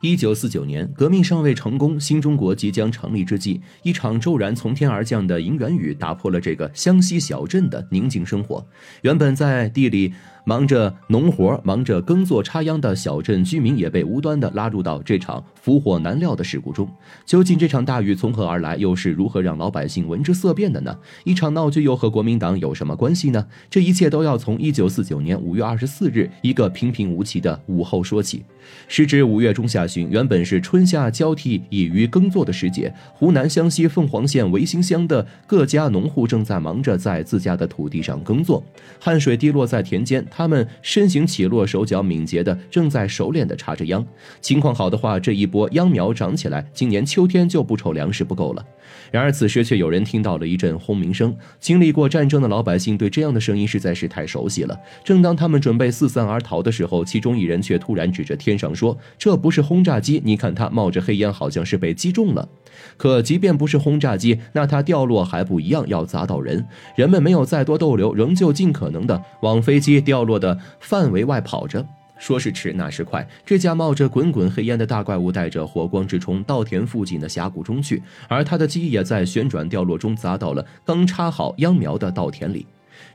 一九四九年，革命尚未成功，新中国即将成立之际，一场骤然从天而降的银元雨打破了这个湘西小镇的宁静生活。原本在地里忙着农活、忙着耕作插秧的小镇居民，也被无端的拉入到这场福祸难料的事故中。究竟这场大雨从何而来，又是如何让老百姓闻之色变的呢？一场闹剧又和国民党有什么关系呢？这一切都要从一九四九年五月二十四日一个平平无奇的午后说起。时值五月中下旬，原本是春夏交替、以于耕作的时节，湖南湘西凤凰县维新乡的各家农户正在忙着在自家的土地上耕作，汗水滴落在田间，他们身形起落，手脚敏捷的正在熟练的插着秧。情况好的话，这一波秧苗长起来，今年秋天就不愁粮食不够了。然而此时却有人听到了一阵轰鸣声，经历过战争的老百姓对这样的声音实在是太熟悉了。正当他们准备四散而逃的时候，其中一人却突然指着天。上说这不是轰炸机，你看它冒着黑烟，好像是被击中了。可即便不是轰炸机，那它掉落还不一样，要砸到人。人们没有再多逗留，仍旧尽可能的往飞机掉落的范围外跑着。说是迟，那是快。这架冒着滚滚黑烟的大怪物，带着火光直冲稻田附近的峡谷中去，而它的机也在旋转掉落中砸到了刚插好秧苗的稻田里。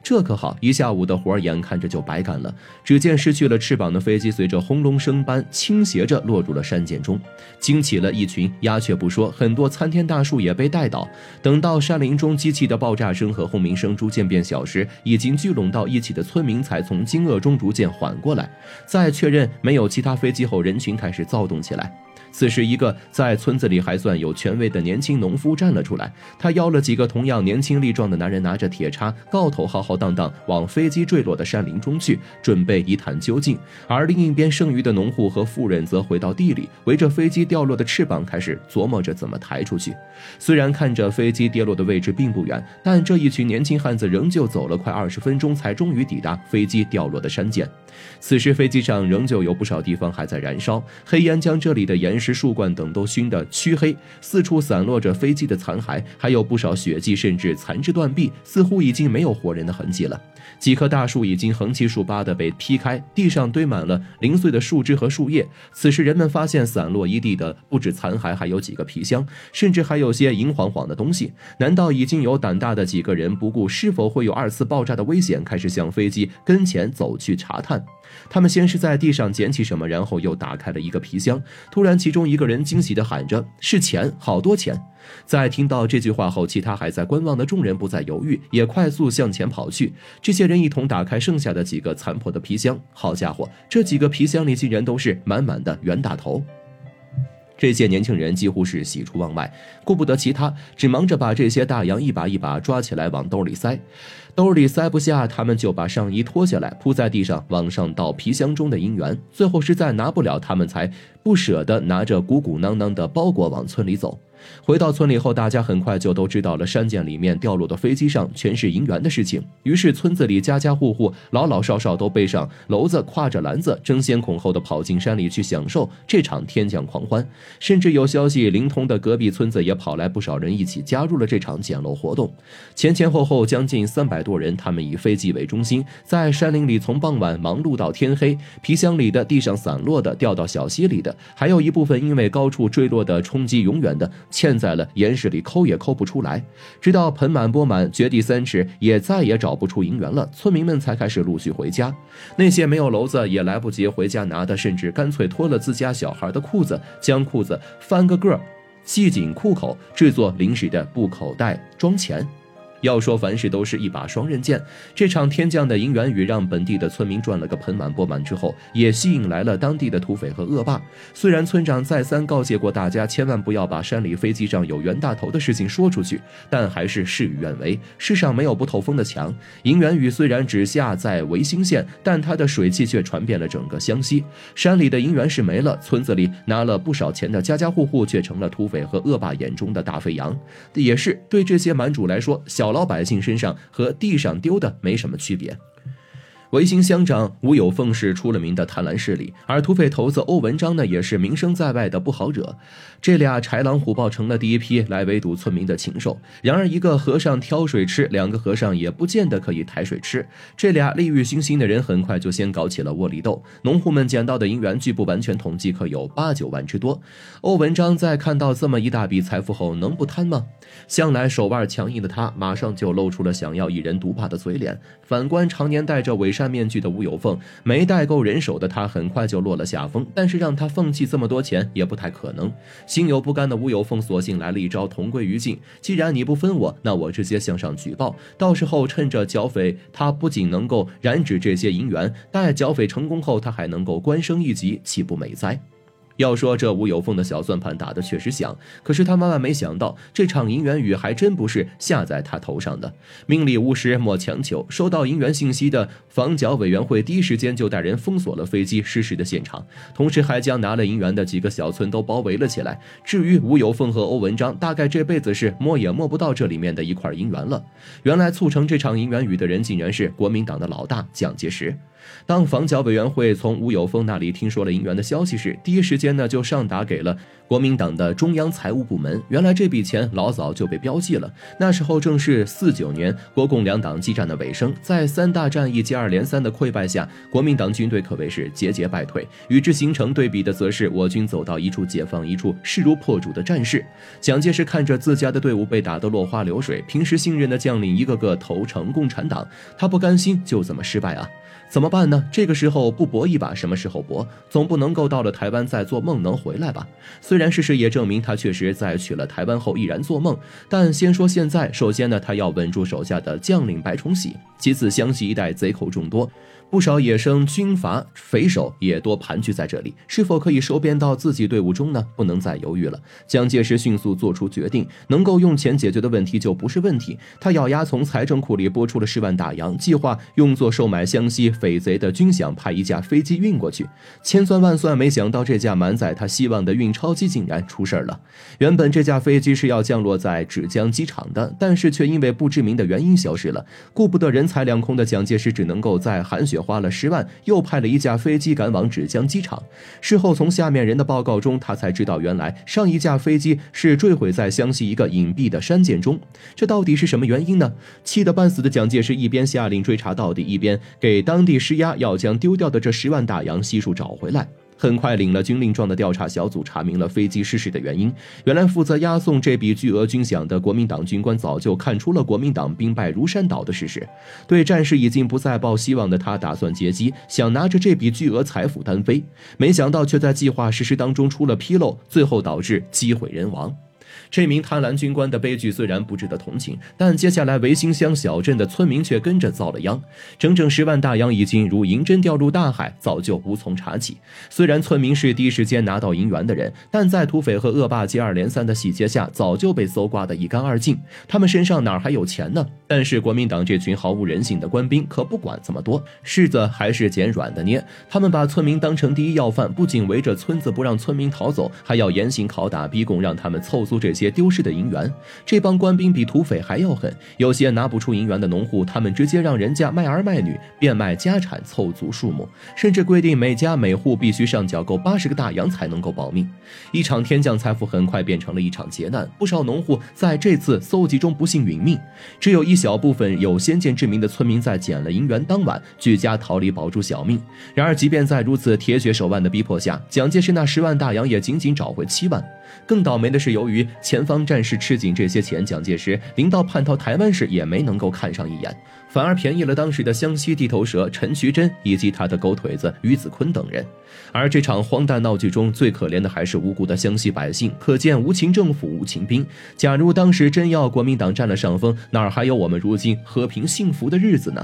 这可好，一下午的活儿眼看着就白干了。只见失去了翅膀的飞机随着轰隆声般倾斜着落入了山涧中，惊起了一群鸦雀不说，很多参天大树也被带倒。等到山林中机器的爆炸声和轰鸣声逐渐变小时，已经聚拢到一起的村民才从惊愕中逐渐缓过来。在确认没有其他飞机后，人群开始躁动起来。此时，一个在村子里还算有权威的年轻农夫站了出来，他邀了几个同样年轻力壮的男人，拿着铁叉，镐头，浩浩浩荡荡往飞机坠落的山林中去，准备一探究竟。而另一边，剩余的农户和妇人则回到地里，围着飞机掉落的翅膀，开始琢磨着怎么抬出去。虽然看着飞机跌落的位置并不远，但这一群年轻汉子仍旧走了快二十分钟，才终于抵达飞机掉落的山涧。此时，飞机上仍旧有不少地方还在燃烧，黑烟将这里的岩石、树冠等都熏得黢黑，四处散落着飞机的残骸，还有不少血迹，甚至残肢断臂，似乎已经没有活人的痕痕迹了。几棵大树已经横七竖八地被劈开，地上堆满了零碎的树枝和树叶。此时，人们发现散落一地的不止残骸，还有几个皮箱，甚至还有些银晃晃的东西。难道已经有胆大的几个人不顾是否会有二次爆炸的危险，开始向飞机跟前走去查探？他们先是在地上捡起什么，然后又打开了一个皮箱。突然，其中一个人惊喜地喊着：“是钱，好多钱！”在听到这句话后，其他还在观望的众人不再犹豫，也快速向前跑去。这些人一同打开剩下的几个残破的皮箱。好家伙，这几个皮箱里竟然都是满满的袁大头！这些年轻人几乎是喜出望外，顾不得其他，只忙着把这些大洋一把一把抓起来往兜里塞。兜里塞不下，他们就把上衣脱下来铺在地上，往上倒皮箱中的银元。最后实在拿不了，他们才不舍得拿着鼓鼓囊囊的包裹往村里走。回到村里后，大家很快就都知道了山涧里面掉落的飞机上全是银元的事情。于是村子里家家户户、老老少少都背上篓子，挎着篮子，争先恐后的跑进山里去享受这场天降狂欢。甚至有消息灵通的隔壁村子也跑来不少人一起加入了这场捡漏活动。前前后后将近三百多人，他们以飞机为中心，在山林里从傍晚忙碌到天黑。皮箱里的、地上散落的、掉到小溪里的，还有一部分因为高处坠落的冲击永远的。嵌在了岩石里，抠也抠不出来。直到盆满钵满，掘地三尺，也再也找不出银元了。村民们才开始陆续回家。那些没有篓子也来不及回家拿的，甚至干脆脱了自家小孩的裤子，将裤子翻个个，系紧裤口，制作临时的布口袋装钱。要说凡事都是一把双刃剑，这场天降的银元雨让本地的村民赚了个盆满钵满之后，也吸引来了当地的土匪和恶霸。虽然村长再三告诫过大家，千万不要把山里飞机上有袁大头的事情说出去，但还是事与愿违。世上没有不透风的墙，银元雨虽然只下在维新县，但它的水汽却传遍了整个湘西。山里的银元是没了，村子里拿了不少钱的家家户户却成了土匪和恶霸眼中的大肥羊。也是对这些蛮主来说，小。老百姓身上和地上丢的没什么区别。维新乡长吴有凤是出了名的贪婪势力，而土匪头子欧文章呢，也是名声在外的不好惹。这俩豺狼虎豹成了第一批来围堵村民的禽兽。然而，一个和尚挑水吃，两个和尚也不见得可以抬水吃。这俩利欲熏心的人很快就先搞起了窝里斗。农户们捡到的银元，据不完全统计，可有八九万之多。欧文章在看到这么一大笔财富后，能不贪吗？向来手腕强硬的他，马上就露出了想要一人独霸的嘴脸。反观常年带着伪善戴面具的吴有凤，没带够人手的他，很快就落了下风。但是让他放弃这么多钱也不太可能。心有不甘的吴有凤，索性来了一招同归于尽。既然你不分我，那我直接向上举报。到时候趁着剿匪，他不仅能够染指这些银元，待剿匪成功后，他还能够官升一级，岂不美哉？要说这吴有凤的小算盘打得确实响，可是他万万没想到，这场银元雨还真不是下在他头上的。命里无时莫强求，收到银元信息的防剿委员会第一时间就带人封锁了飞机失事的现场，同时还将拿了银元的几个小村都包围了起来。至于吴有凤和欧文章，大概这辈子是摸也摸不到这里面的一块银元了。原来促成这场银元雨的人，竟然是国民党的老大蒋介石。当防剿委员会从吴有凤那里听说了银元的消息时，第一时间间呢就上达给了国民党的中央财务部门。原来这笔钱老早就被标记了。那时候正是四九年国共两党激战的尾声，在三大战役接二连三的溃败下，国民党军队可谓是节节败退。与之形成对比的，则是我军走到一处解放一处，势如破竹的战事。蒋介石看着自家的队伍被打得落花流水，平时信任的将领一个个投诚共产党，他不甘心就这么失败啊！怎么办呢？这个时候不搏一把，什么时候搏？总不能够到了台湾再做做梦能回来吧？虽然事实也证明他确实在去了台湾后依然做梦，但先说现在，首先呢，他要稳住手下的将领白崇禧，其次湘西一带贼口众多。不少野生军阀匪首也多盘踞在这里，是否可以收编到自己队伍中呢？不能再犹豫了。蒋介石迅速做出决定，能够用钱解决的问题就不是问题。他咬牙从财政库里拨出了十万大洋，计划用作售买湘西匪贼的军饷，派一架飞机运过去。千算万算，没想到这架满载他希望的运钞机竟然出事了。原本这架飞机是要降落在芷江机场的，但是却因为不知名的原因消失了。顾不得人财两空的蒋介石，只能够在韩雪。花了十万，又派了一架飞机赶往芷江机场。事后从下面人的报告中，他才知道，原来上一架飞机是坠毁在湘西一个隐蔽的山涧中。这到底是什么原因呢？气得半死的蒋介石一边下令追查到底，一边给当地施压，要将丢掉的这十万大洋悉数找回来。很快领了军令状的调查小组查明了飞机失事的原因。原来负责押送这笔巨额军饷的国民党军官早就看出了国民党兵败如山倒的事实，对战事已经不再抱希望的他打算劫机，想拿着这笔巨额财富单飞。没想到却在计划实施当中出了纰漏，最后导致机毁人亡。这名贪婪军官的悲剧虽然不值得同情，但接下来维新乡小镇的村民却跟着遭了殃。整整十万大洋已经如银针掉入大海，早就无从查起。虽然村民是第一时间拿到银元的人，但在土匪和恶霸接二连三的洗劫下，早就被搜刮得一干二净。他们身上哪还有钱呢？但是国民党这群毫无人性的官兵可不管这么多，柿子还是捡软的捏。他们把村民当成第一要犯，不仅围着村子不让村民逃走，还要严刑拷打、逼供，让他们凑足这些。丢失的银元，这帮官兵比土匪还要狠。有些拿不出银元的农户，他们直接让人家卖儿卖女，变卖家产凑足数目，甚至规定每家每户必须上缴够八十个大洋才能够保命。一场天降财富很快变成了一场劫难，不少农户在这次搜集中不幸殒命。只有一小部分有先见之明的村民在捡了银元当晚举家逃离，保住小命。然而，即便在如此铁血手腕的逼迫下，蒋介石那十万大洋也仅仅找回七万。更倒霉的是，由于前方战事吃紧，这些钱蒋介石临到叛逃台湾时也没能够看上一眼，反而便宜了当时的湘西地头蛇陈渠珍以及他的狗腿子于子坤等人。而这场荒诞闹剧中最可怜的还是无辜的湘西百姓，可见无情政府无情兵。假如当时真要国民党占了上风，哪还有我们如今和平幸福的日子呢？